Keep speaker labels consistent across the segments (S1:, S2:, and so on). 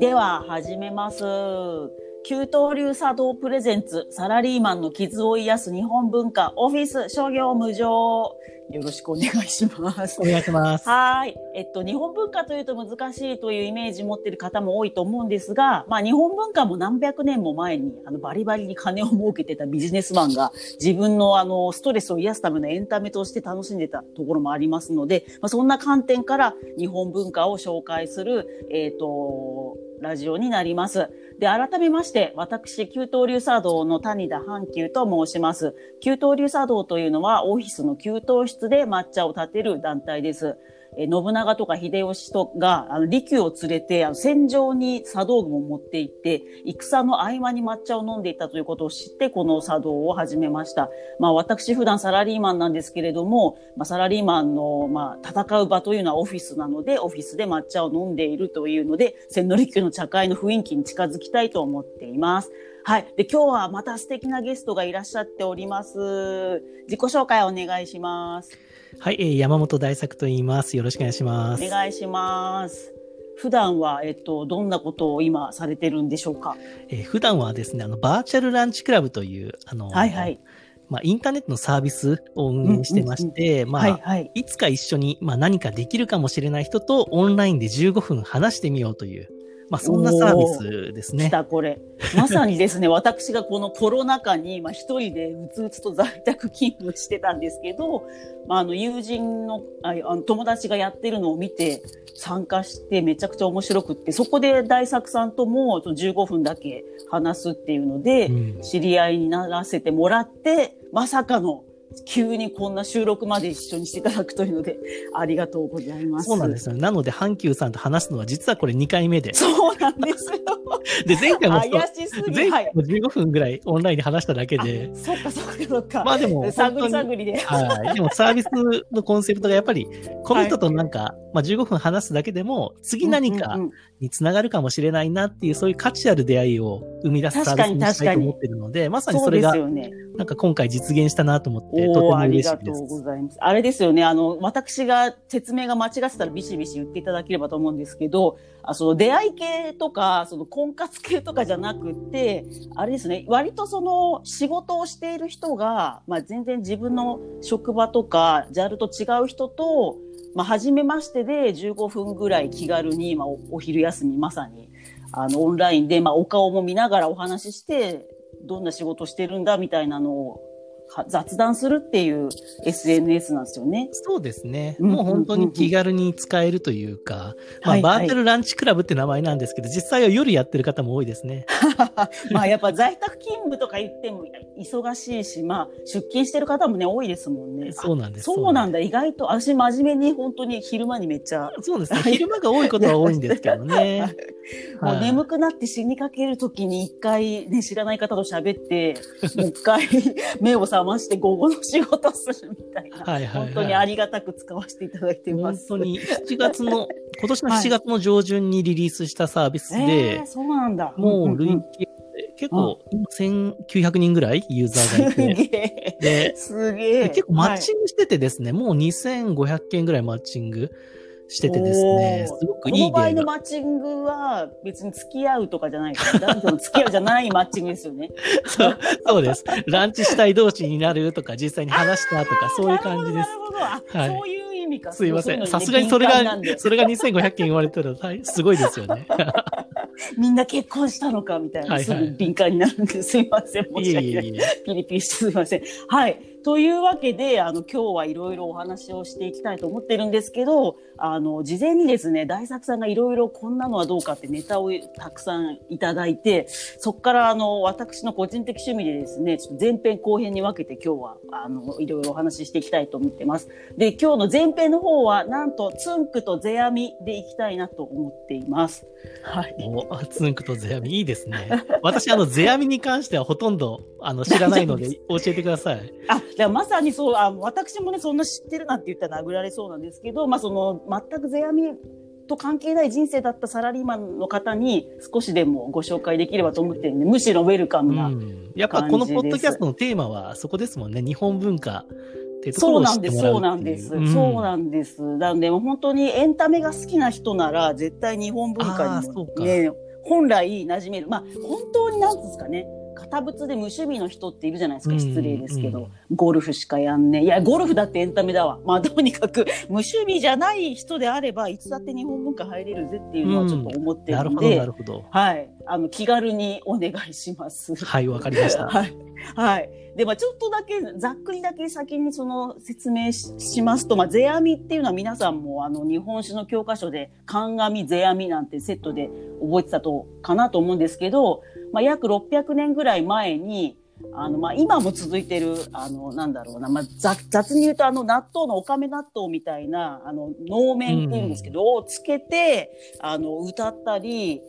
S1: では、始めます。給湯流茶道プレゼンツ、サラリーマンの傷を癒す日本文化、オフィス商業無常。よろしくお願いします
S2: お。願いします。
S1: はい。えっと、日本文化というと難しいというイメージ持っている方も多いと思うんですが、まあ日本文化も何百年も前に、あの、バリバリに金を儲けてたビジネスマンが自分のあの、ストレスを癒すためのエンタメとして楽しんでたところもありますので、まあそんな観点から日本文化を紹介する、えっと、ラジオになります。で、改めまして、私、旧東流茶道の谷田阪急と申します。旧東流茶道というのは、オフィスの給湯室で抹茶を立てる団体です。えー信長とか秀吉とが、あの、利休を連れて、あの戦場に茶道具を持って行って、戦の合間に抹茶を飲んでいたということを知って、この茶道を始めました。まあ、私普段サラリーマンなんですけれども、まあ、サラリーマンの、まあ、戦う場というのはオフィスなので、オフィスで抹茶を飲んでいるというので、千利休の茶会の雰囲気に近づきたいと思っています。はい。で、今日はまた素敵なゲストがいらっしゃっております。自己紹介お願いします。
S2: はい、えー山本大作と言います。よろしくお願いします。
S1: お願いします。普段は、えっと、どんなことを今されてるんでしょうか？
S2: えー普段はですね、あの、バーチャルランチクラブという、あの、
S1: はいはい。
S2: まあ、インターネットのサービスを運営してまして、まあ。
S1: い
S2: つか一緒に、まあ、何かできるかもしれない人とオンラインで15分話してみようという、まあ、そんなサービスです
S1: 来
S2: ね。
S1: たこれ。まさにですね、私がこのコロナ禍に、まあ一人でうつうつと在宅勤務してたんですけど、まああの友人の、ああの友達がやってるのを見て参加してめちゃくちゃ面白くって、そこで大作さんともその15分だけ話すっていうので、
S2: うん
S1: 知り合いにならせてもらって、まさかの急にこんな収録まで一緒にしていただくというので、ありがとうございます。
S2: そうなんですよ。なので、阪急さんと話すのは実はこれ2回目で。
S1: そうなんですよ。
S2: で、前回も
S1: 怪しすぎはい。
S2: 前回も15分ぐらいオンラインで話しただけで
S1: あ、そっかそっかそっか。
S2: まあでも、
S1: 探り探りで。
S2: はい。でもサービスのコンセプトがやっぱり、この人となんか、まあ15分話すだけでも、次何かにつながるかもしれないなっていう、そういう価値ある出会いを生み出すサービスにしたいと思ってるので、まさに
S1: そ
S2: そうれが、
S1: ですよね。
S2: なんか今回実現したなと思って、とて
S1: お
S2: も嬉しいです。
S1: とうございます。あれですよね。あの、私が説明が間違ってたらビシビシ言っていただければと思うんですけど、あその出会い系とか、その婚活系とかじゃなくて、あれですね。割とその仕事をしている人が、まあ全然自分の職場とか、ジャルと違う人と、まあ初めましてで15分ぐらい気軽に、まあおお昼休みまさに、あの、オンラインで、まあお顔も見ながらお話しして、どんな仕事してるんだみたいなのを雑談するっていう SNS なんですよね。
S2: そうですね。
S1: うん
S2: もう本当に気軽に使えるというか、まあ、バーチャルランチクラブって名前なんですけど、実際は夜やってる方も多いですね。
S1: まあやっぱ在宅勤務とか言っても忙しいし、まあ出勤してる方もね、多いですもんね。
S2: そうなんです。
S1: そうなんだ。意外と、私真面目に本当に昼間にめっちゃ、
S2: そうですね。昼間が多いことは多いんですけどね。
S1: もう
S2: はい
S1: 眠くなって死にかけるときに一回ね、知らない方と喋って、もう一回目を覚まして午後の仕事するみたいな。
S2: はいはいはい
S1: 本当にありがたく使わせていただいてます。
S2: 本当に7月の、今年の7月の上旬にリリースしたサービス
S1: え
S2: で
S1: ー、、そうなんだ。
S2: もう累
S1: んんん
S2: 計結構1900人ぐらいユーザーがいて、
S1: すげえ。
S2: 結構マッチングしててですね、もう2500件ぐらいマッチングしててですね、すごくいい
S1: この場合。のマッチングは別に付き合うとかじゃないです。男女の付き合うじゃないマッチングですよね。
S2: そうそうです。ランチしたい同士になるとか、実際に話したとか、そういう感じですはい
S1: そういう意味か。
S2: すいません。さすがにそれがそれが2500件言われたら大すごいですよね。
S1: みんな結婚したのかみたいな、
S2: はいはい
S1: すぐ敏感になるんで、すいません。申
S2: い
S1: し訳ない。
S2: えいえいえ。
S1: ピリピリしてすいません。はい。というわけで、あの、今日はいろいろお話をしていきたいと思ってるんですけど、あの、事前にですね、大作さんがいろいろこんなのはどうかってネタをたくさんいただいて、そこからあの、私の個人的趣味でですね、ちょっと前編後編に分けて今日は、あの、いろいろお話ししていきたいと思ってます。で、今日の前編の方は、なんと、ツンクとゼアミでいきたいなと思っています。はい。
S2: お、ツンクとゼアミいいですね。私、あの、ゼアミに関してはほとんど、あの、知らないので 教えてください。
S1: あ、だからまさにそう、あ私もね、そんな知ってるなんて言ったら殴られそうなんですけど、まあその、全く世阿弥と関係ない人生だったサラリーマンの方に少しでもご紹介できればと思ってるんで、むしろウェルカ
S2: う
S1: ムな。
S2: ん。やっぱこのポッドキャストのテーマはそこですもんね。日本文化ってところを知
S1: そうなんです、
S2: ってもらう
S1: そうなんです。
S2: ってい
S1: そうなんです。なんで、本当にエンタメが好きな人なら、絶対日本文化にもね、本来馴染める。まあ、本当になんですかね。堅物で無趣味の人っているじゃないですか。失礼ですけど。
S2: うんうん
S1: ゴルフしかやんねえ。いや、ゴルフだってエンタメだわ。まあ、とにかく、無趣味じゃない人であれば、いつだって日本文化入れるぜっていうのはちょっと思って
S2: なるほど、
S1: るんで、
S2: なるほど。
S1: はい。あの、気軽にお願いします。
S2: はい、わかりました。
S1: はい。はい。で、まあちょっとだけ、ざっくりだけ先にその説明ししますと、まあ世阿弥っていうのは皆さんもあの日本史の教科書で、神阿弥、世阿弥なんてセットで覚えてたと、かなと思うんですけど、まあ約600年ぐらい前に、あの、まあ今も続いてる、あの、なんだろうな、まあ雑雑に言うとあの納豆のおかめ納豆みたいな、あの、能面っていうんですけど、をつけて、あの、歌ったり、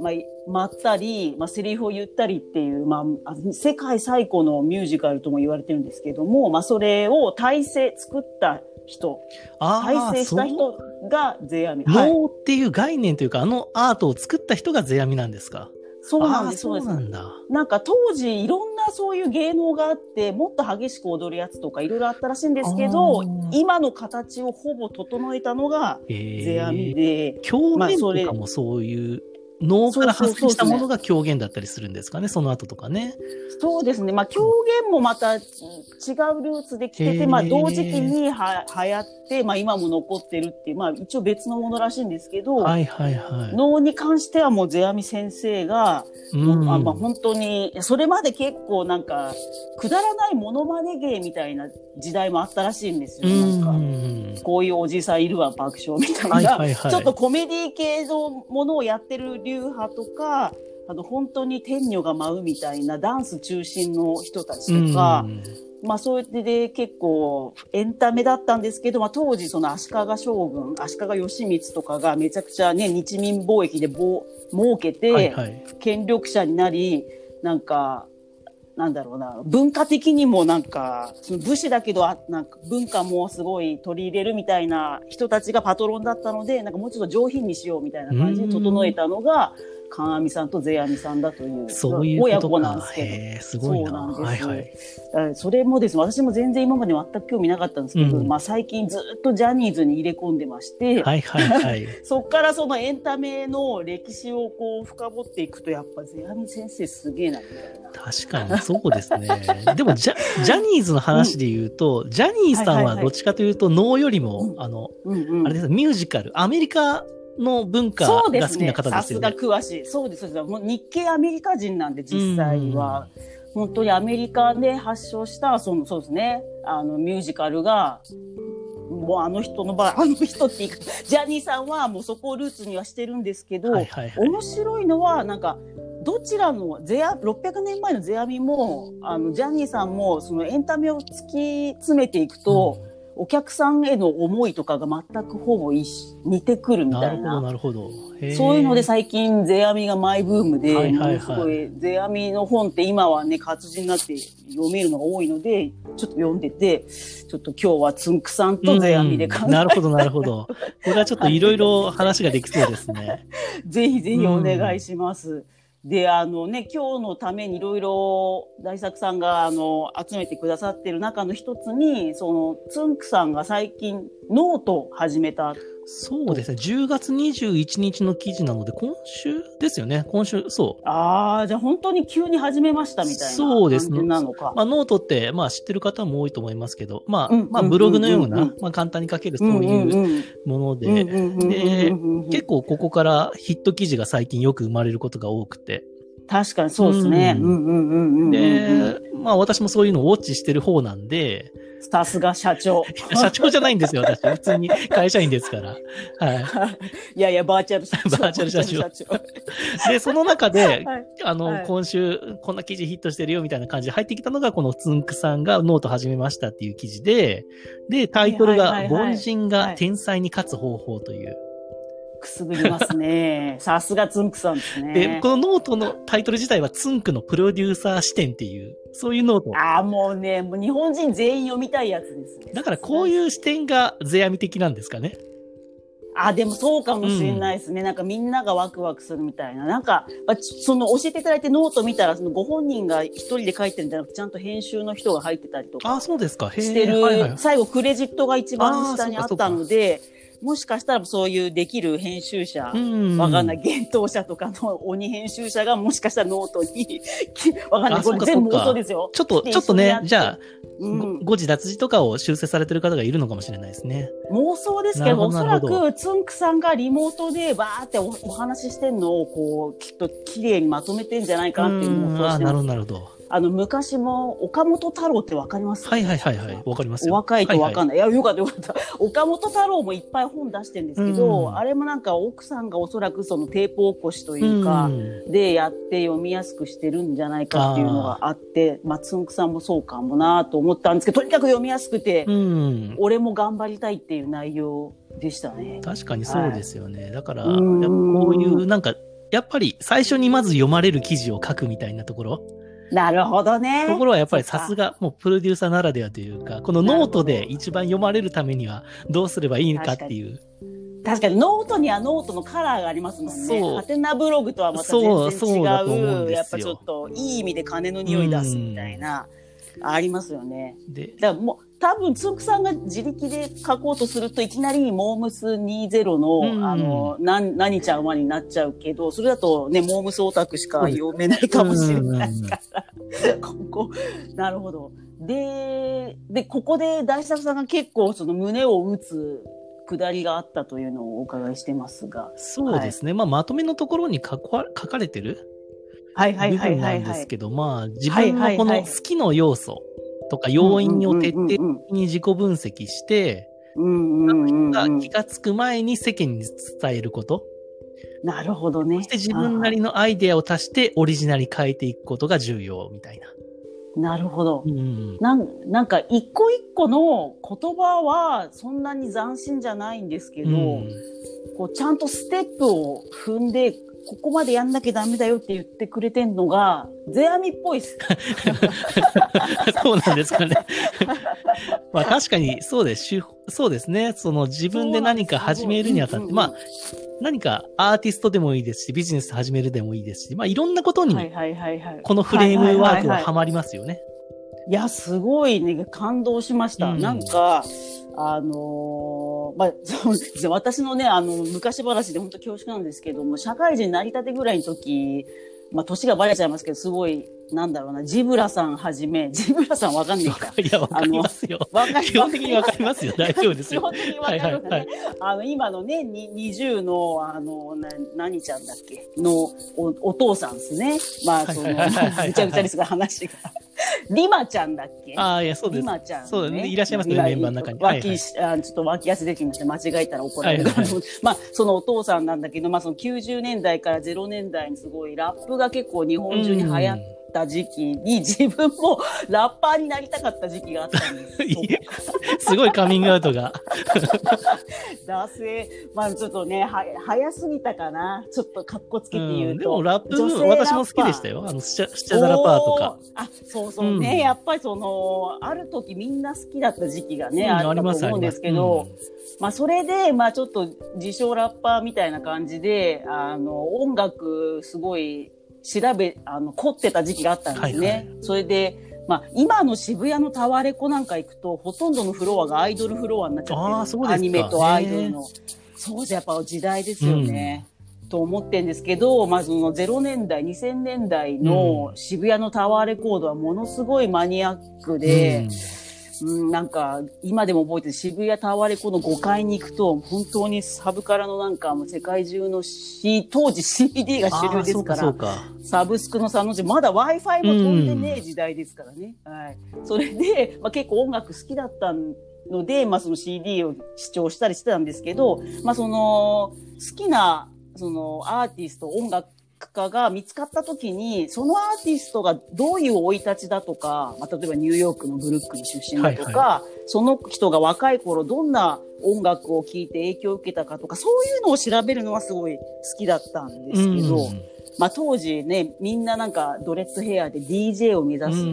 S1: まあ、待ったり、まあ、セリフを言ったりっていう、まあ、あ世界最古のミュージカルとも言われてるんですけども、まあ、それを体制、作った人、
S2: あ
S1: 体制した人が世阿弥。はい。
S2: 能っていう概念というか、あのアートを作った人が世阿弥なんですか？
S1: そうなんです、そう。
S2: なんだ。
S1: なんか当時いろんなそういう芸能があって、もっと激しく踊るやつとかいろいろあったらしいんですけど今の形をほぼ整えたのが
S2: え
S1: 世阿弥
S2: ー、
S1: で、
S2: 狂言
S1: まあそれ
S2: とかもそういう、能から発生したものが狂言だったりするんですかね、その後とかね。
S1: そうですね。まあ、狂言もまた違うルーツで来てて、まあ、同時期には流行って、まあ、今も残ってるっていう、まあ、一応別のものらしいんですけど、
S2: はいはいはい。
S1: 能に関してはもう、世阿弥先生が、
S2: うん
S1: あまあ、本当に、それまで結構なんか、くだらないモノマネ芸みたいな時代もあったらしいんですよ。
S2: うん
S1: なんか、
S2: うん
S1: こういうおじさんいるわ、爆笑みたいな。
S2: はいはいはい。
S1: ちょっとコメディ系のものをやってる流派とか、あの、本当に天女が舞うみたいなダンス中心の人たちとか、
S2: うん
S1: まあそうやってで結構エンタメだったんですけど、まあ当時その足利将軍、足利義満とかがめちゃくちゃね、日民貿易でぼ儲けて、
S2: はいはい。
S1: 権力者になり、なんか、なんだろうな、文化的にもなんか、その武士だけど、あなんか文化もすごい取り入れるみたいな人たちがパトロンだったので、なんかもうちょっと上品にしようみたいな感じで整えたのが、神阿弥さんと世阿弥さんだという、
S2: そういう
S1: 親子なんです。けど。
S2: すごいな。
S1: そうなんです
S2: はいはい。
S1: えそれもですね、私も全然今まで全く興味なかったんですけど、
S2: うん
S1: まあ最近ずっとジャニーズに入れ込んでまして、
S2: はいはいはい。
S1: そっからそのエンタメの歴史をこう深掘っていくと、やっぱ世阿弥先生すげえな、みたいな。
S2: 確かにそうですね。でもジャ、ジャニーズの話で言うと、ジャニーさんはどっちかというと、能よりも、
S1: うん
S2: あの、
S1: うんうん
S2: あれですミュージカル、アメリカの文化
S1: そうですね
S2: が好きな。方で
S1: さすが
S2: すよね。
S1: 詳しい。そうです。そうですもう日系アメリカ人なんで、実際は。本当にアメリカで発祥した、その、そうですね。あの、ミュージカルが、もうあの人の場合、あの人って言い方ジャニーさんはもうそこをルーツにはしてるんですけど、
S2: はいはいはい。
S1: 面白いのは、なんか、どちらのゼア、600年前のゼアミも、あの、ジャニーさんも、そのエンタメを突き詰めていくと、お客さんへの思いとかが全くほぼ似てくるみ
S2: なるほど、
S1: たいな。
S2: なるほど。へー
S1: そういうので最近ゼアミがマイブームで、
S2: はいはいはい
S1: ものすごいゼアミの本って今はね、活字になって読めるのが多いので、ちょっと読んでて、ちょっと今日はつんくさんとゼアミで考
S2: うんなるほど、なるほど。これはちょっといろいろ話ができそうですね。
S1: えぜひぜひお願いします。で、あのね、今日のためにいろいろ大作さんがあの集めてくださってる中の一つに、そのつんくさんが最近ノートを始めた。
S2: そうですね。10月21日の記事なので、今週ですよね。今週、そう。
S1: ああ、じゃあ本当に急に始めましたみたいな
S2: そうです
S1: 感じなのか。
S2: まあ、ノートって、まあ、知ってる方も多いと思いますけど、まあ、
S1: うん
S2: まあ、ブログのような、まあ、簡単に書けるそういう
S1: うん
S2: もので、で結構ここからヒット記事が最近よく生まれることが多くて、
S1: 確かにそうですね。
S2: で、まあ私もそういうのをウォッチしてる方なんで、
S1: さすが社長。
S2: 社長じゃないんですよ、私。普通に会社員ですから。はい
S1: いやいや、バーチャル社長。
S2: バーチャル社長。で、その中で、
S1: はい
S2: あの、
S1: はい
S2: 今週、こんな記事ヒットしてるよみたいな感じで入ってきたのが、このつんくさんがノート始めましたっていう記事で、で、タイトルが、凡人が天才に勝つ方法という。
S1: くすぐりますね。さすがつんくさんです
S2: で、
S1: ね。
S2: このノートのタイトル自体は、つんくのプロデューサー視点っていう、そういう note。
S1: ああ、もうね、もう日本人全員読みたいやつですね。
S2: だからこういう視点が世阿弥的なんですかね。
S1: あ、でもそうかもしれないですね。なんかみんながワクワクするみたいな。なんか、まあちその教えていただいてノート見たら、そのご本人が一人で書いてるんじゃなくて、ちゃんと編集の人が入ってたりとか
S2: ああ、そうですか。
S1: してる、最後クレジットが一番下にあったので、もしかしたらそういうできる編集者、
S2: うん。
S1: わかんない、幻冬舎とかの鬼編集者がもしかしたらノートに、わかんない、
S2: あ
S1: これ全部嘘ですよ。
S2: ちょっと、
S1: で
S2: ちょっとね、じゃあ、
S1: うん、
S2: 誤字脱字とかを修正されてる方がいるのかもしれないですね。
S1: 妄想ですけ
S2: なる
S1: ど、おそら
S2: ほどなるほ
S1: くつんくさんがリモートでバーっておお話ししてんのを、こう、きっと綺麗にまとめてんじゃないかなっていう
S2: うんあーなるほど、
S1: 妄想してます。
S2: なるほど。
S1: あの、昔も岡本太郎ってわかります？
S2: はいはいはいはい。わかります
S1: 若いとわかん
S2: な
S1: ない。いや、よかったよかった。岡本太郎もいっぱい本出してるんですけど、
S2: うん
S1: あれもなんか奥さんがおそらくそのテープ起こしと
S2: と
S1: いうか、
S2: ん
S1: でやって読みやすくしてるんじゃないかっていうのがあって、まあ、つんくさんもそうかもなと思ったんですけど、とにかく読みやすくて、
S2: うん。
S1: 俺も頑張りたいっていう内容でしたね。
S2: 確かにそうですよね。だから、こういう、なんか、やっぱり最初にまず読まれる記事を書くみたいなところ。
S1: なるほどね。
S2: ところはやっぱりさすが、もうプロデューサーならではというか、このノートで一番読まれるためにはどうすればいいのかっていう。
S1: 確かにノートにはノートのカラーがありますもんね。
S2: そう
S1: はてなブログとはまた全然違
S2: そうだと思う
S1: やっぱちょっといい意味で金の匂い出すみたいな、ありますよね。
S2: で、
S1: だからもう、多分、つんくさんが自力で書こうとすると、いきなり、モームス20の、
S2: うん
S1: あの、な、何ちゃんはになっちゃうけど、それだとね、モームスオタクしか読めないかもしれないから、ここ、なるほど。で、で、ここで大作さんが結構、その胸を打つ下りがあったというのをお伺いしてますが。
S2: そうですね。まあ、まとめのところに書か書かれてる
S1: はいはい
S2: 部
S1: はい
S2: 分なん
S1: はいはい。
S2: ですけど、まあ、自
S1: はい
S2: 分のこ
S1: はいはい
S2: の好きの要素とか要因を徹底的に自己分析して、気がつく前に世間に伝えること。
S1: なるほどね。
S2: そして自分なりのアイデアを足してオリジナルに変えていくことが重要みたいな。
S1: なるほど。
S2: うん。
S1: なんなんか一個一個の言葉はそんなに斬新じゃないんですけど、
S2: うん
S1: こうちゃんとステップを踏んで、ここまでやんなきゃダメだよって言ってくれてんのが、ゼアミっぽいです。
S2: そうなんですかね。まあ確かにそうです。そうですね。その自分で何か始めるにあたって、まあ何かアーティストでもいいですし、ビジネス始めるでもいいですし、まあいろんなことに。このフレームワークは
S1: はいはいはいはい
S2: はまりますよね。
S1: いや、すごいね、感動しました。
S2: うん
S1: なんか、あのーまあ、そうですね私のね、あの、昔話で本当恐縮なんですけども、社会人になりたてぐらいの時、まあ、年がバレちゃいますけど、すごい、なんだろうな、ジブラさんはじめ、ジブラさんわかんないか。
S2: いや、わかりますよ。
S1: わかり
S2: 基本的にわかりますよ。大丈夫ですよ。
S1: 基本的にわかりますよね。
S2: はいはい
S1: あの、今のね、に20の、あの、な、何ちゃんだっけ？のお、お父さんですね。まあ、その、
S2: はいはいはいはい
S1: ぐちゃぐちゃですが話が。リマちゃんだっけ？
S2: ああ、いや、そうです。
S1: リ。マちゃん、
S2: そうだね。いらっしゃいますね
S1: 今
S2: メンバーの中に。
S1: 脇、
S2: はいはい。
S1: あちょっと脇汗出てきました。間違えたら怒られる。から、
S2: はいはい。
S1: まあ、そのお父さんなんだけど、まあ、その90年代から0年代にすごいラップが結構日本中に流行った時期に、自分もラッパーになりたかった時期があったんです。
S2: すごいカミングアウトが。
S1: 男性、まあちょっとね、は、早すぎたかな。ちょっと格好つけて言うと。
S2: うんでもラップ、私も好きでした
S1: よ。
S2: よ。あの、スチャスチャダラパーとか。
S1: あ、そうそうね。
S2: うん
S1: やっぱりその、ある時みんな好きだった時期がね、
S2: うん
S1: あった
S2: あります
S1: と思うんですけど、まあそれで、まあちょっと自称ラッパーみたいな感じで、あの、音楽すごい調べ、あの、凝ってた時期があったんですね。
S2: はいはい
S1: それで、まあ今の渋谷のタワレコなんか行くと、ほとんどのフロアがアイドルフロアになっちゃってアニメとアイドルの。そうですやっぱ時代ですよね。と思ってんですけど、まあ、その0年代、2000年代の渋谷のタワーレコードはものすごいマニアックで、うん、なんか、今でも覚えてる渋谷タワレコの5階に行くと、本当にサブカラのなんか、もう世界中の C、当時 CD が主流ですから、
S2: か
S1: サブスクの3の字、まだ Wi-Fi も飛んでねえ時代ですからね。はい。それで、まあ、結構音楽好きだったので、まあその CD を視聴したりしてたんですけど、まあその、好きな、そのアーティスト、音楽家が見つかった時に、そのアーティストがどういう生い立ちだとか、まあ、例えばニューヨークのブルックリン出身だとか、
S2: はい
S1: その人が若い頃どんな音楽を聴いて影響を受けたかとか、そういうのを調べるのはすごい好きだったんですけど、
S2: うん。
S1: まあ当時ね、みんななんかドレッドヘアで DJ を目指す
S2: う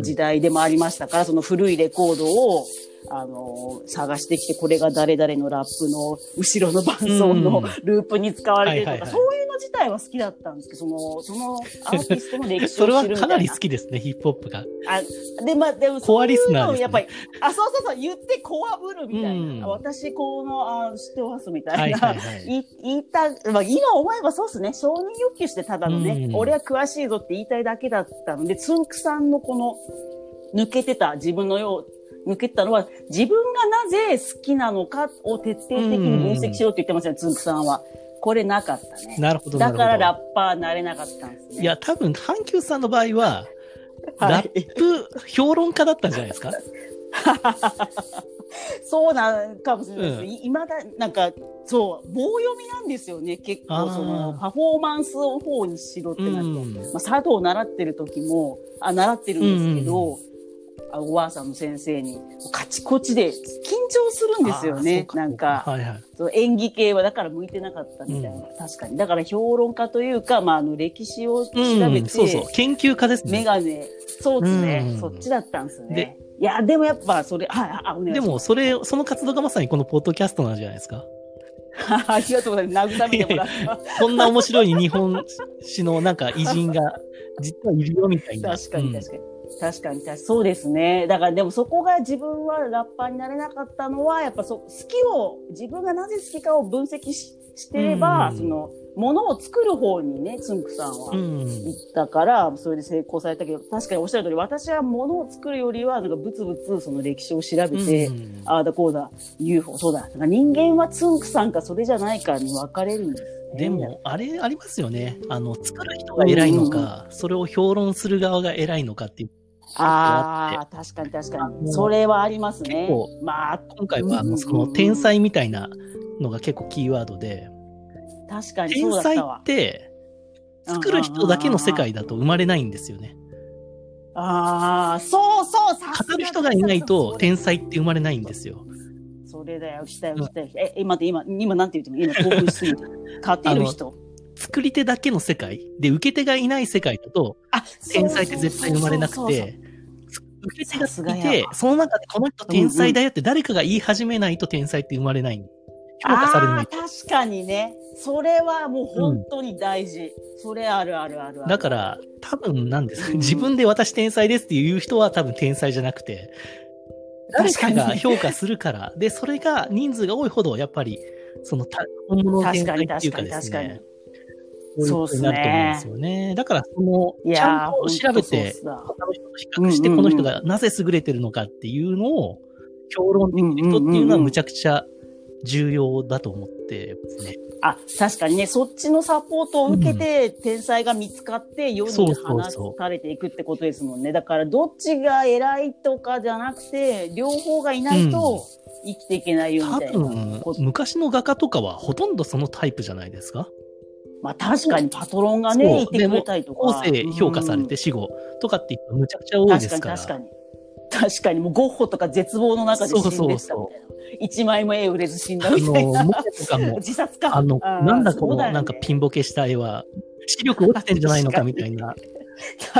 S2: ん。
S1: 時代でもありましたから、その古いレコードをあの、探してきて、これが誰々のラップの後ろの伴奏のループに使われてるとか、
S2: はいはいはい
S1: そういうの自体は好きだったんですけど、その、そ のアーティストの歴史
S2: それは
S1: を知るみたいな。
S2: かなり好きですね、ヒップホップが。
S1: あで、まあ、でも、そういうのをやっぱり、あ、そうそうそう、言ってコアブルみたいな。
S2: うん
S1: あ私、この、あ知ってますみたいな。
S2: はいはいはい。
S1: い言いた、まあ、今思えばそうですね。承認欲求してただのね、
S2: うん
S1: 俺は詳しいぞって言いたいだけだったので、つんくさんのこの、抜けてた自分のよう、抜けてたのは、自分がなぜ好きなのかを徹底的に分析しろって言ってましたよ、つんくさんは。これなかったね。
S2: なるほど、な
S1: だ。からラッパーなれなかったんですね。
S2: いや、多分、阪急さんの場合は、
S1: はい
S2: ラップ評論家だったんじゃないですか？
S1: そうなんかもしれないです。
S2: うん
S1: いまだ、なんか、そう、棒読みなんですよね。結構、その、パフォーマンスの方にしろってなると。
S2: うん
S1: まあ、茶道を習ってる時も、あ、習ってるんですけど、あおばあさんの先生に、カチコチで緊張するんですよね。なんか、
S2: はいはい。
S1: 演技系はだから向いてなかったみたいな。確かに。だから評論家というか、まあ、あの、歴史を調べて、
S2: うん、そうそう。研究家ですね。
S1: メガネ、そうですね、
S2: うん
S1: そっちだったんですね
S2: で。
S1: いや、でもやっぱそれ、はい、あ、お願いします。
S2: でも、それ、その活動がまさにこのポッドキャストなんじゃないですか？
S1: ありがとうございます。慰めてもらった。
S2: こんな面白い日本史のなんか偉人が 実はいるよみたいな。
S1: 確かに
S2: うん
S1: 確かに。確かに確かに。そうですね。だからでもそこが自分はラッパーになれなかったのは、やっぱそ好きを、自分がなぜ好きかを分析ししてれば、
S2: うん
S1: その、ものを作る方にね、つんくさんは
S2: うん。
S1: 行ったから、それで成功されたけど、確かにおっしゃる通り、私はものを作るよりは、なんかブツブツその歴史を調べて、
S2: うん
S1: ああだこうだ、UFO、そうだ。だから人間はつんくさんかそれじゃないかに分かれるんですね。
S2: でも、あれありますよね。あの、作る人が偉いのか、それを評論する側が偉いのかっていう。
S1: ああ、確かに確かに。それはありますね
S2: 結構。
S1: まあ、
S2: 今回は、その、天才みたいなのが結構キーワードで、
S1: 確かにそ
S2: 天才
S1: うだったわ
S2: っ。て、作る人だけの世界だと生まれないんですよね。
S1: ああ、そうそう、さすが
S2: 語る人がいないと天才って生まれないんですよ。
S1: それだよ、来たよ、来たよ。え、え、待って、今、今なんて言っても、今 興奮しすぎて。勝てる人。
S2: 作り手だけの世界で受け手がいない世界だと
S1: あ、
S2: 天才って絶対生まれなく
S1: そうそうそうそう
S2: て、受け手が
S1: さすが
S2: いてその中でこの人天才だよって誰かが言い始めないと天才って生まれない。評価されない。
S1: 確かにね。それはもう本当に大事。それあるあるあるある。
S2: だから、多分なんです。
S1: うん
S2: 自分で私天才ですっていう人は多分天才じゃなくて、誰かが評価するから。で、それが人数が多いほど、やっぱり、そのた本物の天才っていうかです
S1: 確かに
S2: ね。
S1: そう
S2: ですよね。だから、その、
S1: い
S2: ちゃんと調べて、他の人と比較して、
S1: うんうんうん
S2: この人がなぜ優れてるのかっていうのを、評論できる人っていうのはむちゃくちゃ重要だと思ってますね。
S1: あ、確かにね、そっちのサポートを受けて、天才が見つかって世に放たれていくってことですもんね。だから、どっちが偉いとかじゃなくて、両方がいないと生きていけないよみ
S2: 多
S1: たいな。
S2: 分、昔の画家とかはほとんどそのタイプじゃないですか？
S1: まあ確かにパトロンがね、いてくれたりとか。
S2: 後世評価され
S1: うん
S2: て死後とかってむちゃくちゃ多いですから。
S1: 確かに。確かに、もうゴッホとか絶望の中で死んでったみたいな。
S2: そうそう
S1: 一枚も絵売れず死んだ
S2: あ
S1: みたいな。
S2: の、モネとかも、
S1: 自殺か。
S2: あの、
S1: ー
S2: なんだこの
S1: ね
S2: なんかピンボケした絵は、視力落ちてんじゃないのかみたいな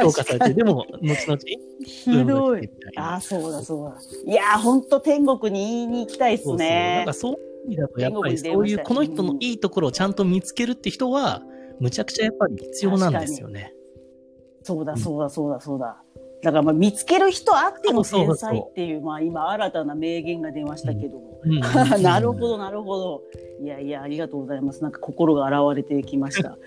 S2: 評価されて、でも、後々、
S1: ひどい。ああ、そうだそうだ。いやー、ほんと天国に言いに行きたいっす
S2: そうそう。だ
S1: ね
S2: から。そういう意味だと、やっぱりそういう、この人のいいところをちゃんと見つけるって人は、むちゃくちゃやっぱり必要なんですよね。
S1: そうだ
S2: うん
S1: そうだそうだそうだ。だからまあ見つける人あっての
S2: そうそうそう
S1: 天才っていう、まあ今新たな名言が出ましたけども。
S2: うん
S1: なるほど、なるほど。いやいや、ありがとうございます。なんか心が現れてきました。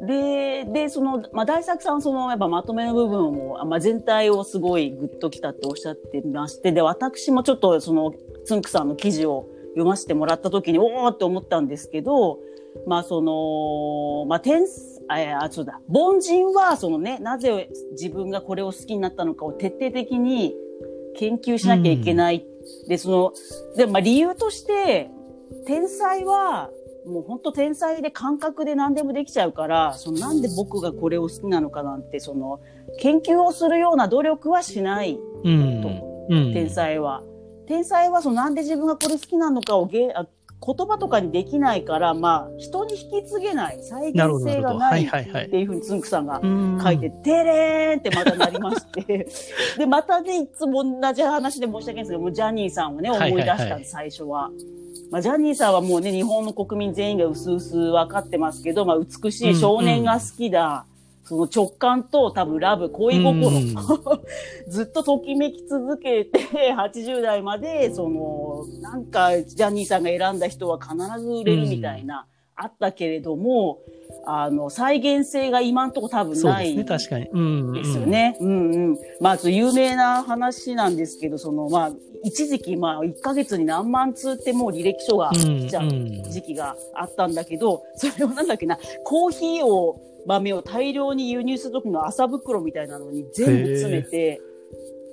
S1: で、で、その、まあ、大作さんはその、やっぱまとめの部分も、あまあ、全体をすごいグッときたっておっしゃってまして、で、私もちょっとその、つんくさんの記事を読ませてもらった時に、おーって思ったんですけど、まあ、その、まあ、天、あ、あ、そうだ、凡人は、そのね、なぜ自分がこれを好きになったのかを徹底的に研究しなきゃいけない。で、その、で、まあ、理由として、天才は、もう本当天才で感覚で何でもできちゃうから、そのなんで僕がこれを好きなのかなんて、その、研究をするような努力はしない、
S2: うん。うん。
S1: 天才は。天才はそのなんで自分がこれ好きなのかをげあ言葉とかにできないから、まあ、人に引き継げない、再現性。がな
S2: いいはいはい。
S1: ていうふうにつんくさんが
S2: うん
S1: 書いて、てれーんってまたなりまして、で、またね、いつも同じ話で申し訳ないんですけど、もうジャニーさんをね、思い出したんです、最初は。まあ、ジャニーさんはもうね、日本の国民全員が薄々分かってますけど、まあ、美しい少年が好きだ、その直感と多分ラブ、恋心、
S2: うん
S1: ずっとときめき続けて、80代まで、その、なんか、ジャニーさんが選んだ人は必ず売れるみたいな、あったけれども、あの、再現性が今んとこ多分ない。
S2: ですね、確かに。うん。
S1: ですよね。うんうん。まず有名な話なんですけど、その、まあ、一時期、まあ、1ヶ月に何万通ってもう履歴書が
S2: うん。
S1: 来ちゃう
S2: うん
S1: 時期があったんだけど、それをなんだっけな、コーヒーを、豆を大量に輸入する時の麻袋みたいなのに全部詰めて、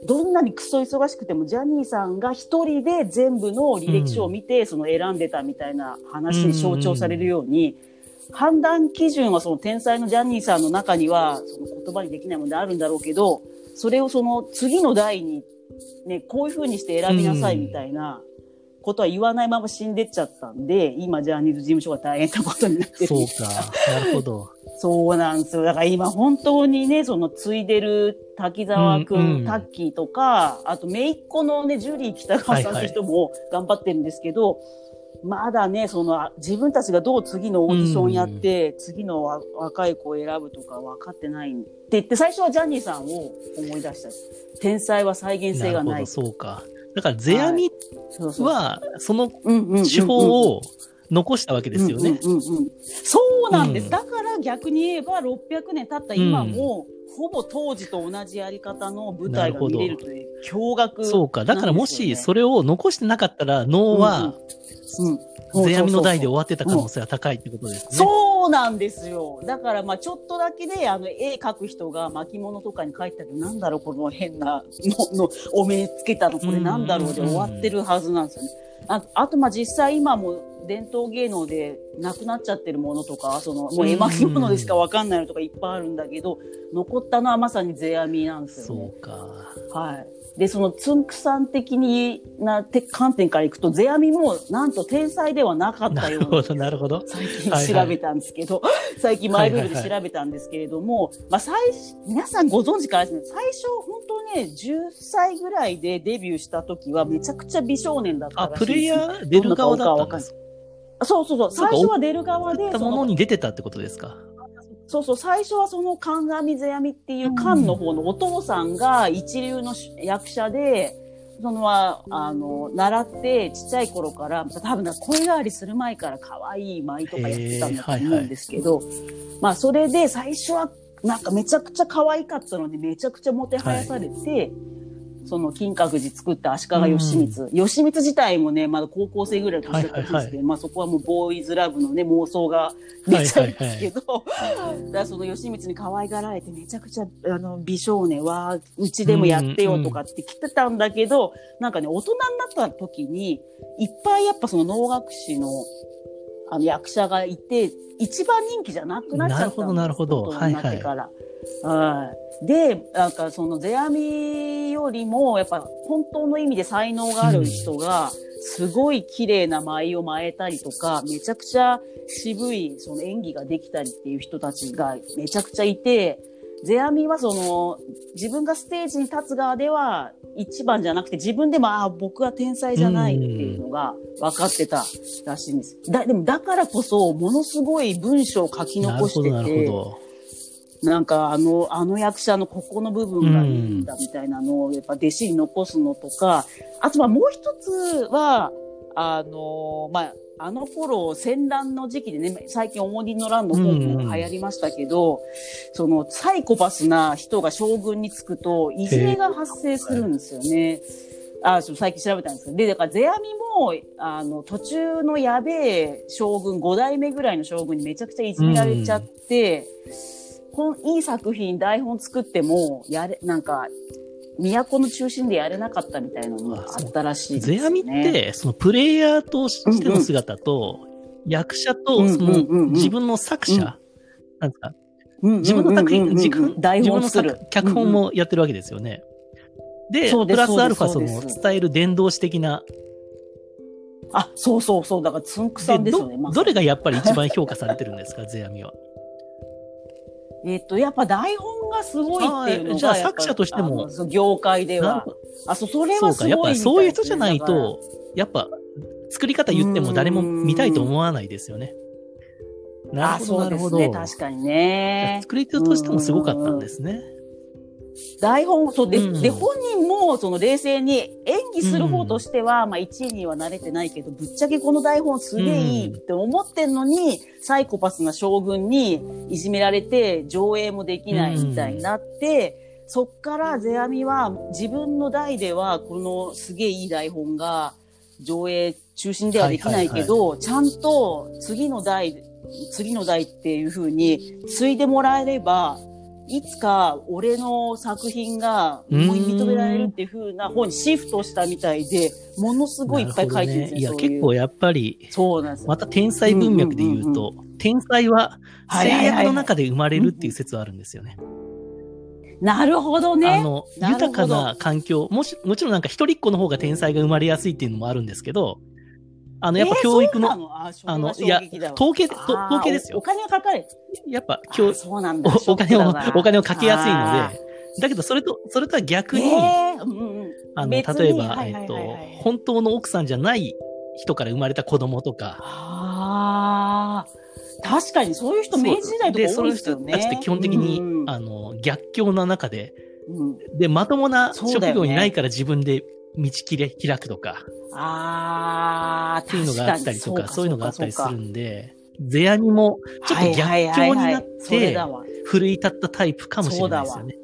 S1: どんなにクソ忙しくてもジャニーさんが一人で全部の履歴書を見て、その選んでたみたいな話に象徴されるように、判断基準はその天才のジャニーさんの中には、その言葉にできないものであるんだろうけど、それをその次の代に、ね、こういう風にして選びなさいみたいなことは言わないまま死んでっちゃったんで、今ジャニーズ事務所が大変なことになってる。
S2: そうか。なるほど。
S1: そうなんですよ。だから今本当にね、その継いでる滝沢くん、
S2: うんうん
S1: タッキーとか、あと姪っ子のね、ジュリー北川さんって人も頑張ってるんですけど、まだね、そのあ自分たちがどう次のオーディションやって、次のわ若い子を選ぶとか分かってないって言って、最初はジャニーさんを思い出した。天才は再現性がない。
S2: なそうか。だから、世阿弥
S1: そうそう
S2: は、その
S1: うんうんうんうん
S2: 手法を残したわけですよね。
S1: うんうんうんうんそうなんです。
S2: うん
S1: だから逆に言えば600年経った今も、ほぼ当時と同じやり方の舞台が見れるという驚愕、
S2: そうか。だからもし、それを残してなかったら、脳は、
S1: うん
S2: 世阿弥の代で終わってた可能性が高いってことですね。
S1: そうなんですよ。だからまあちょっとだけね、あの絵描く人が巻物とかに描いてたけど、なんだろうこの変なののお目つけたのこれなんだろうで終わってるはずなんですよね。ああとまあ実際今も伝統芸能でなくなっちゃってるものとか、そのもう絵巻物でしかわかんないのとかいっぱいあるんだけど、残ったのはまさに世阿弥なんですよね。
S2: そうか。
S1: はい。で、そのつんくさん的になて観点からいくと、世阿弥もなんと天才ではなかったような
S2: なるほど、なるほど。
S1: 最近調べたんですけど、最近マイルールで調べたんですけれども、まあ最初、皆さんご存知かですね、最初本当ね、10歳ぐらいでデビューした時はめちゃくちゃ美少年だった
S2: あ、
S1: らしいです。
S2: プレイヤー？出る側だったんですか？
S1: そうそうそう、最初は出る側で、
S2: ったものに出てたってことですか？
S1: そうそう、最初はその神上世阿弥っていう漢の方のお父さんが一流の役者で、そのああの、習ってちっちゃい頃から、多分な声変わりする前から可愛い舞とかやってたんだと思うんですけど、まあそれで最初はなんかめちゃくちゃ可愛かったのでめちゃくちゃもてはやされて、その金閣寺作った足利義満、義満自体もね、まだ高校生ぐらいの年だったんですけど、
S2: はいはい
S1: まあそこはもうボーイズラブのね、妄想が出ちゃうんですけど、だからその義満に可愛がられてめちゃくちゃあの美少年はうちでもやってよとかって来てたんだけど、なんかね、大人になった時に、いっぱいやっぱその能楽師のあの役者がいて、一番人気じゃなくなっちゃったんです
S2: なるほどなるほど。
S1: 大人になってから。はい。で、なんかその世阿弥よりも、やっぱ本当の意味で才能がある人が、すごい綺麗な舞を舞えたりとか、めちゃくちゃ渋いその演技ができたりっていう人たちがめちゃくちゃいて、世阿弥はその、自分がステージに立つ側では一番じゃなくて自分でも、ああ、僕は天才じゃないっていうのが分かってたらしいんです。だ、でもだからこそ、ものすごい文章を書き残して
S2: なるほど、なる
S1: て、
S2: ほど。
S1: なんかあの、あの役者のここの部分がいいんだみたいなのを、やっぱ弟子に残すのとか、あとはもう一つは、あの、まあ、あの頃、戦乱の時期でね、最近、オーディンの乱の本も流行りましたけど、その、サイコパスな人が将軍につくと、いじめが発生するんですよね。あ、そう最近調べたんですけど。で、だから、世阿弥も、あの、途中のやべえ将軍、5代目ぐらいの将軍にめちゃくちゃいじめられちゃって、こんいい作品、台本作っても、やれ、なんか、都の中心でやれなかったみたいなのがあったらしいです、ね。
S2: 世阿弥って、そのプレイヤーとしての姿と、役者と、その
S1: うんうんうんうん
S2: 自分の作者、
S1: うん
S2: なんですか、
S1: うんうんうんうんうん、
S2: 自分の作品、自分
S1: 台
S2: 自分の。脚本もやってるわけですよね。で、
S1: そうです
S2: プラスアルファ、
S1: そ
S2: の、伝える伝道師的な
S1: あ、そうそうそう。だから、つんくさんですよね。
S2: どどれがやっぱり一番評価されてるんですか、世阿弥は。
S1: えっと、やっぱ台本がすごいっていうのが。
S2: じゃあ作者としても。
S1: 業界では。あ、そう、それはすごい、
S2: そうか、やっぱそういう人じゃないと、やっぱ、作り方言っても誰も見たいと思わないですよね。なるほど、なるほど。
S1: ね、確かにね。
S2: 作り手としてもすごかったんですね。
S1: 台本、そうで、うん、で、本人も、その冷静に演技する方としては、うん、まあ1位にはなれてないけど、ぶっちゃけこの台本すげえいいって思ってんのに、サイコパスな将軍にいじめられて、上映もできないみたいになって、うん、そっから世阿弥は自分の代では、このすげえいい台本が上映中心ではできないけど、はいはいはい、ちゃんと次の代、次の代っていう風に継いでもらえれば、いつか俺の作品が認められるっていう風な方にシフトしたみたいで、ものすごいいっぱい書いてるんですよ。ね、い
S2: や、結構やっぱり、そうなんですまた天才文脈で言うと、うんうんうん、天才は制約の中で生まれるっていう説はあるんですよね。
S1: なるほどね。
S2: あの、豊かな環境、もし、もちろんなんか一人っ子の方が天才が生まれやすいっていうのもあるんですけど、あの、やっぱ教育の、えー、ああの、いや、統計、統計ですよ。
S1: お金がかかる。
S2: やっぱ、教育、
S1: そうなんだ。
S2: おお金を、お金をかけやすいので、だけど、それと、それとは逆に、えーうんうん、あの、例えば、えっと、本当の奥さんじゃない人から生まれた子供とか。
S1: ああ。確かにそういう人、明治時代とか多いですよね。
S2: そういう人たちって基本的に、あの、逆境の中で、うん、で、まともな職業にないから自分で道切れ、開くとか。
S1: ああ、
S2: っていうのがあったりとか、そういうのがあったりするんで、世阿弥もちょっと逆境になって、奮い立ったタイプかもしれないですよね。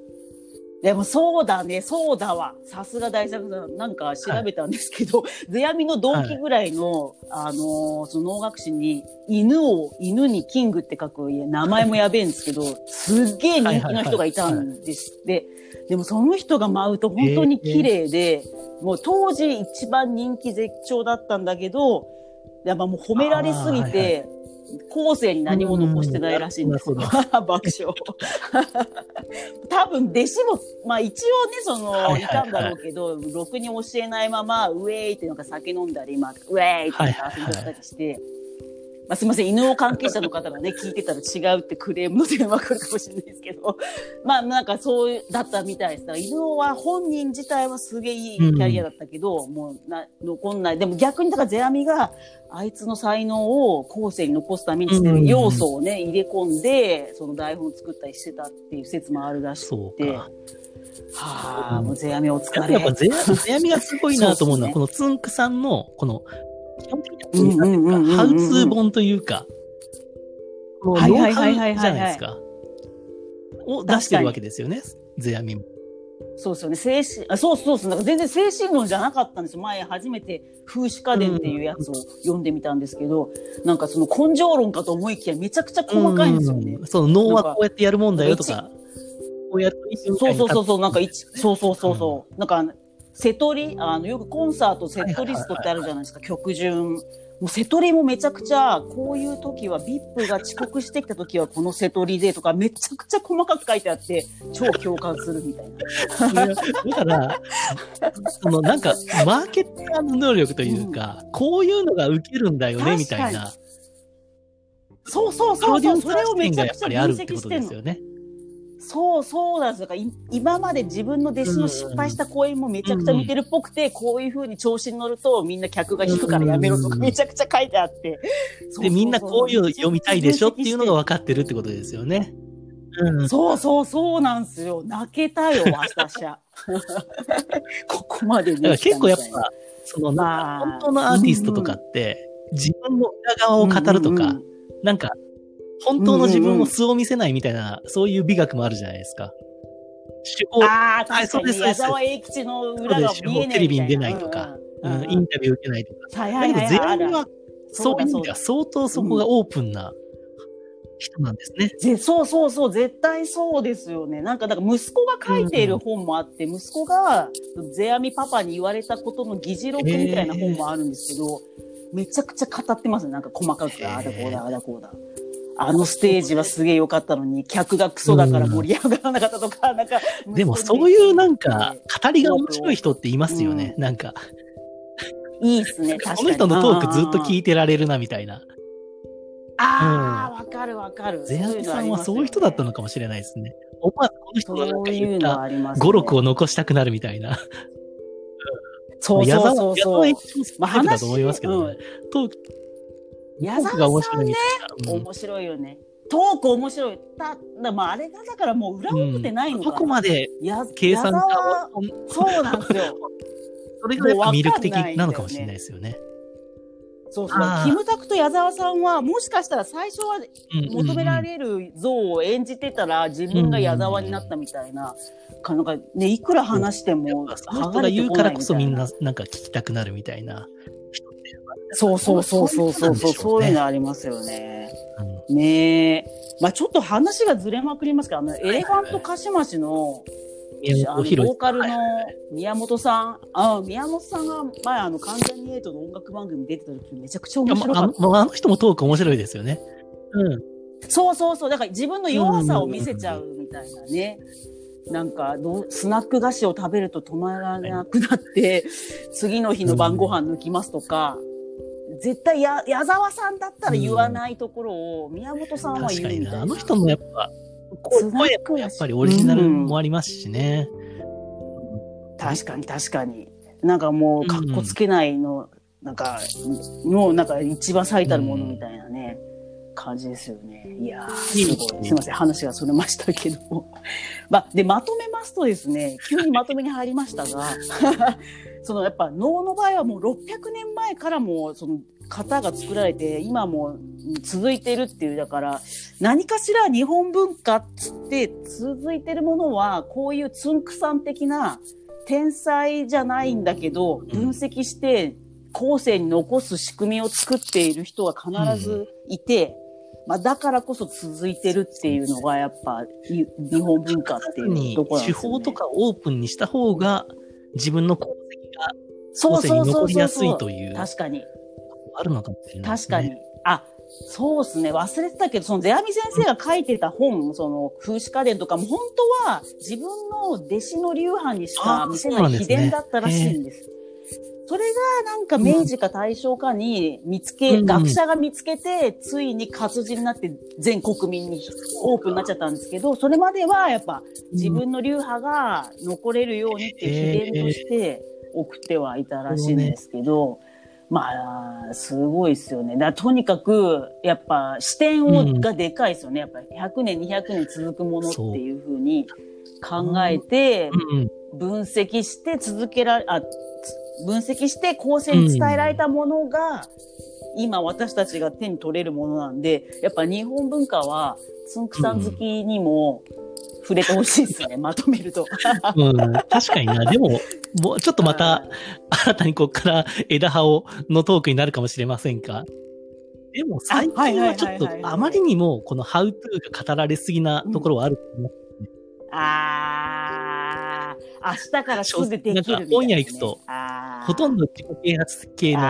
S1: でもそうだね、そうだわ。さすが大作さん。なんか調べたんですけど、世阿弥の同期ぐらいの、はい、あのー、その能楽師に、犬を、犬にキングって書く、名前もやべえんですけど、すっげえ人気の人がいたんですって。でもその人が舞うと本当に綺麗で、えー、もう当時一番人気絶頂だったんだけど、やっぱもう褒められすぎて、後世に何も残してないらしいんですよ。爆笑。多分弟子も、まあ一応ね、その、いたんだろうけど、ろくに教えないまま、ウェイってなんか酒飲んだり、まあ、ウェイって遊んでたりして、まあ、すみません、犬の関係者の方がね、聞いてたら違うってクレームの電話来るかもしれないですけど、まあ、なんかそう、だったみたいです。犬は本人自体はすげえいいキャリアだったけど、うん、もうな、残んない。でも逆に、だからゼアミが、あいつの才能を後世に残すためにしてる要素をね、入れ込んで、その台本を作ったりしてたっていう説もあるらしくて。はあ、もうゼアミお疲れ。
S2: やっぱゼアミがすごいなと思うのは、ね、このつんくさんの、この、基本的には、ハウツー本というか、はいはいはいはいじゃないですか。を出してるわけですよね、ゼアミも。
S1: そうですよね。精神、あそうそうそう。なんか全然精神論じゃなかったんですよ。前初めて風刺家電っていうやつを読んでみたんですけど、うん、なんかその根性論かと思いきやめちゃくちゃ細かいんですよね。
S2: うん、そう、脳はこうやってやるもんだよとか。
S1: こうやってそうそうそうそう、なんか一、そうそうそうそう。うん、なんか瀬戸り、あの、よくコンサートセットリストってあるじゃないですか、曲順。もう瀬戸りもめちゃくちゃ、こういう時は、VIP が遅刻してきた時はこの瀬戸りでとか、めちゃくちゃ細かく書いてあって、超共感するみたいな。だ
S2: から、そのなんか、マーケッターの能力というか、うん、こういうのが受けるんだよね、みたいな。
S1: そうそうそうそう、それをめちゃくちゃ分析
S2: してんの。
S1: そうそうなんですよ。今まで自分の弟子の失敗した講演もめちゃくちゃ見てるっぽくて、こういう風に調子に乗るとみんな客が引くからやめろとかめちゃくちゃ書いてあって。
S2: で、みんなこういうの読みたいでしょっていうのが分かってるってことですよね。
S1: うん、そうそうそうなんですよ。泣けたよ、私は。ここまで
S2: ね。結構やっぱ、その、まあ、本当のアーティストとかって、うん、自分の裏側を語るとか、うんうん、なんか、本当の自分の素を見せないみたいな、うんうん、そういう美学もあるじゃないですか。
S1: 手法。ああ、確かに矢沢永吉の裏が見えない
S2: テレビに出ないとか、うんうん、インタビュー受けないとか。だけど全員は、そういう意味では相当そこがオープンな、人なんですね。
S1: そうそうそう、絶対そうですよね。なんか、だから息子が書いている本もあって、うん、息子がゼアミパパに言われたことの議事録みたいな本もあるんですけど、めちゃくちゃ語ってますね。なんか細かく、ああだこうだ、ああだこうだ。あのステージはすげえ良かったのに、客がクソだから盛り上がらなかったとか、なんか。
S2: でもそういうなんか、語りが面白い人っていますよね、うん、なんか。
S1: いいっすね、確かに。
S2: この人のトークずっと聞いてられるな、みたいな。
S1: ああ、わ、かるわかる。
S2: ゼアミさんはそういう人だったのかもしれないですね。思わずこの人がなんか言った。語録を残したくなるみたいな。
S1: そうそうそうそう。
S2: 矢
S1: あ
S2: 矢沢だと思いますけどね。トーク、
S1: 矢
S2: トークが面
S1: 沢さんね
S2: 白いみ、たいな。うん
S1: 面白いよね。トーク面白い。た、だまああれがだからもう裏表ないのかな。
S2: どこまで
S1: や
S2: 計算
S1: 矢沢
S2: かを、
S1: そうなんですよ。
S2: それがやっぱ魅力的なのかもしれないですよね。
S1: そうそうキムタクと矢沢さんは、もしかしたら最初は
S2: うんうんうん
S1: 求められる像を演じてたら、自分が矢沢になったみたいな、かなんかね、いくら話しても、
S2: その人が言うからこそみんななんか聞きたくなるみたいな
S1: そうそうそうそうそうそう、そういうの
S2: あ
S1: ありますよね。
S2: る
S1: ねえ。まあちょっと話がずれまくりますけど、あの、エレファントカシマシの、あのボーカルの宮本さん、あ宮本さんが前あの関ジャニエイトの音楽番組に出てた時めちゃくちゃ面白か
S2: あ
S1: った。
S2: のあの人もトーク面白いですよね。うん。
S1: そうそうそう。だから自分の弱さを見せちゃうみたいなね。なんかどう、スナック菓子を食べると止まらなくなって、次の日の晩ご飯抜きますとか、絶対や、矢沢さんだったら言わないところを、宮本さんは。言うみたいな。
S2: あの人もやっぱ、声もやっぱりオリジナルもありますしね。
S1: 確かに確かに。なんかもう、かっこつけないの、なんか、の、なんか一番最たるものみたいなね、感じですよね。いやー、すごい。すいません、話がそれましたけども。まあ、で、まとめますとですね、急にまとめに入りましたが、そのやっぱ能の場合はもう600年前からもその型が作られて、今も続いてるっていう、だから、何かしら日本文化っつって続いてるものは、こういうつんくさん的な天才じゃないんだけど、分析して後世に残す仕組みを作っている人は必ずいて、まあだからこそ続いてるっていうのがやっぱい日本文化っていう
S2: に
S1: ところなんですよ、ね。
S2: 手法とかオープンにした方が自分の
S1: そうそうそうそうそう。
S2: いという
S1: 確かに。
S2: あるのかもしれないね。
S1: 確かに。あ、そうですね。忘れてたけど、そのゼアミ先生が書いてた本、その風刺家電とかも本当は自分の弟子の流派にしか見せなんい秘伝だったらしいんです。それがなんか明治か大正かに見つけ、
S2: うん
S1: 学者が見つけて、ついに活字になって全国民にオープンになっちゃったんですけど、それまではやっぱ自分の流派が残れるようにっていう秘伝として送ってはいたらしいんですけど、まあ、すごいですよね。だとにかく、やっぱ視点を、
S2: うん
S1: がでかいですよね。やっぱり100年、200年続くものっていうふうに考えて、
S2: うんうん
S1: 分析して続けられ、あ、つ分析して後世に伝えられたものが、今私たちが手に取れるものなんで、やっぱ日本文化は、つんくさん好きにも触れてほしいですね、まとめると。
S2: うん、確かにな。でも、もうちょっとまた、新たにここから枝葉を、のトークになるかもしれませんが。でも最近はちょっとあまりにもこのハウトゥーが語られすぎなところはあると思う。
S1: あー、明日からすぐできるみたいな、ね。
S2: なんか本屋行くとほとんど自己啓発系の、
S1: い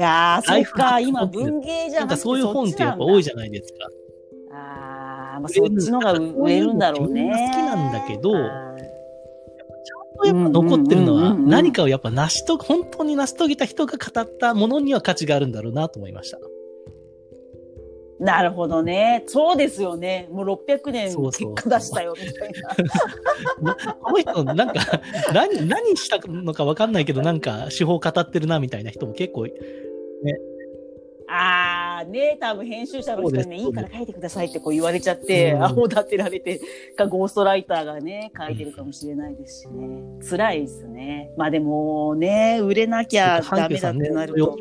S1: やー、そっか、今文芸じゃ
S2: な
S1: なんくて
S2: かそういう本ってやっぱ多いじ
S1: ゃ
S2: ゃないですか。
S1: ん。あー、まあ、そっちのが売れるんだろうね。
S2: 自分が好きなんだけど
S1: あー
S2: やっぱ残ってるのは何かをやっぱ成し遂げ、本当に成し遂げた人が語ったものには価値があるんだろうなと思いました。
S1: なるほどね。そうですよね。もう600年結果出したよ、みたいな。
S2: この人、なんか、何、何したのか分かんないけど、なんか、手法語ってるな、みたいな人も結構、
S1: あー、ね多分編集者の人にね、いいから書いてくださいってこう言われちゃって、
S2: うん
S1: アホ立てられて、か、ゴーストライターがね、書いてるかもしれないですしね。辛いですね。まあでもね、売れなきゃダメだってなると、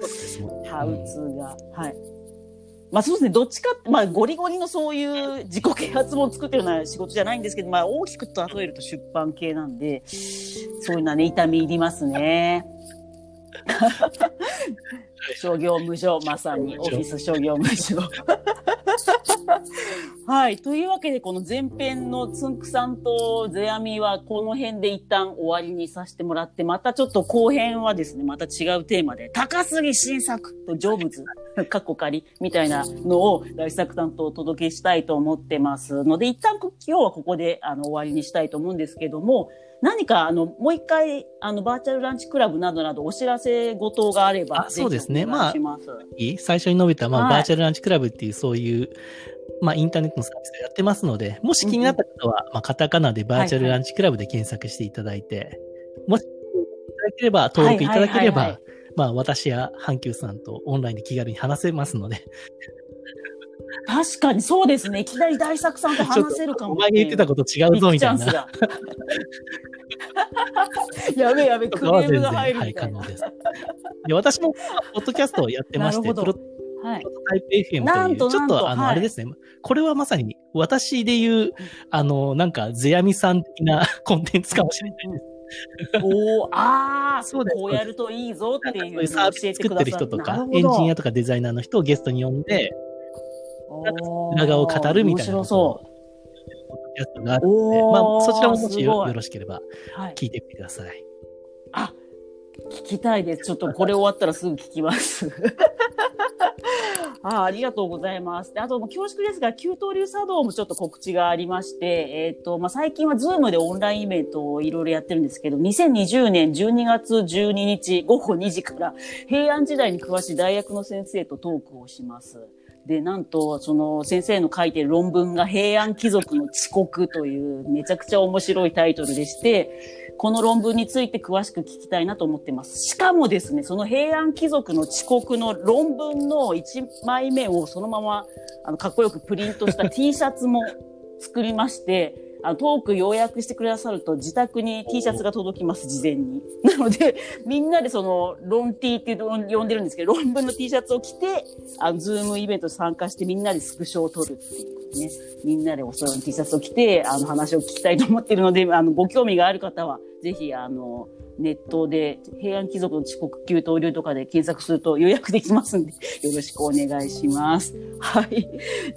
S1: ハウツーが。はい。まあそうですね、どっちかまあゴリゴリのそういう自己啓発本を作ってるような仕事じゃないんですけど、まあ大きく例えると出版系なんで、そういうのはね、痛み入りますね。商業無常、まさにオフィス商業無常。はい。というわけで、この前編のつんくさんとゼアミはこの辺で一旦終わりにさせてもらって、またちょっと後編はですね、また違うテーマで、高杉新作と成仏、かっこ仮みたいなのを大作担当お届けしたいと思ってますので、一旦今日はここであの終わりにしたいと思うんですけども、何か、あの、もう一回、あの、バーチャルランチクラブなどなどお知らせごとがあれば、
S2: そうですね。まあ、いい？最初に述べた、まあ、はい、バーチャルランチクラブっていう、そういう、まあ、インターネットのサービスをやってますので、もし気になった方は、うん、まあ、カタカナでバーチャルランチクラブで検索していただいて、はいはい、もし、いただければ、登録いただければ、まあ、私や阪急さんとオンラインで気軽に話せますので。
S1: 確かにそうですね。いきなり大作さんと話せるかも。
S2: お前が言ってたこと違うぞ、みたいな。
S1: やべやべ、クレームが入るはい、可能です。
S2: で私も、ポッドキャストをやってまして、プロはい、プロトタイプ FM という、ちょっとあの、あれですね、これはまさに私で言う、あの、なんか、ゼヤミさん的な コンテンツかもしれないです。
S1: おああ、そうです。こうやるといいぞっていう
S2: サービス作ってる人とか、エンジニアとかデザイナーの人をゲストに呼んで、裏側を語るみたいな。面白そう。やつがあるので、まあ、そちらももしよろしければ、聞いてみてください。はい、
S1: あ、聞きたいです。ちょっとこれ終わったらすぐ聞きます。あありがとうございます。であと、恐縮ですが、給湯流茶道もちょっと告知がありまして、えっ、ー、と、まあ、最近は Zoomでオンラインイベントをいろいろやってるんですけど、2020年12月12日午後2時から平安時代に詳しい大学の先生とトークをします。で、なんと、その先生の書いてる論文が平安貴族の遅刻というめちゃくちゃ面白いタイトルでして、この論文について詳しく聞きたいなと思ってます。しかもですね、その平安貴族の遅刻の論文の1枚目をそのまま、あの、かっこよくプリントした T シャツも作りまして、あのトーク要約してくださると自宅に T シャツが届きます、事前に。なので、みんなでその、論 T って呼んでるんですけど、論文の T シャツを着て、あの、ズームイベント参加してみんなでスクショを撮るっていうね。みんなでおそろいの T シャツを着て、あの、話を聞きたいと思っているので、あの、ご興味がある方は、ぜひ、あの、ネットで平安貴族の遅刻級登竜とかで検索すると予約できますんで、よろしくお願いします。はい。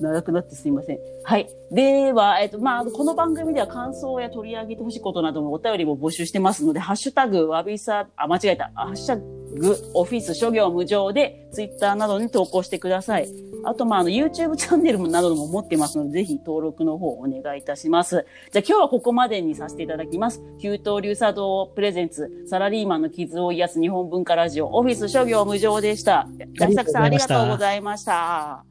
S1: 長くなってすいません。はい。では、えっと、まあ、この番組では感想や取り上げてほしいことなどもお便りも募集してますので、ハッシュタグ、わびさ、あ、間違えた。ハッシュタグ、オフィス諸行無常で、ツイッターなどに投稿してください。あと、まあ、あの、YouTube チャンネルなども持ってますので、ぜひ登録の方お願いいたします。じゃあ今日はここまでにさせていただきます。給湯流茶道プレゼンツ、サラリーマンの傷を癒す日本文化ラジオ、オフィス諸行無常でした。大作さんありがとうございました。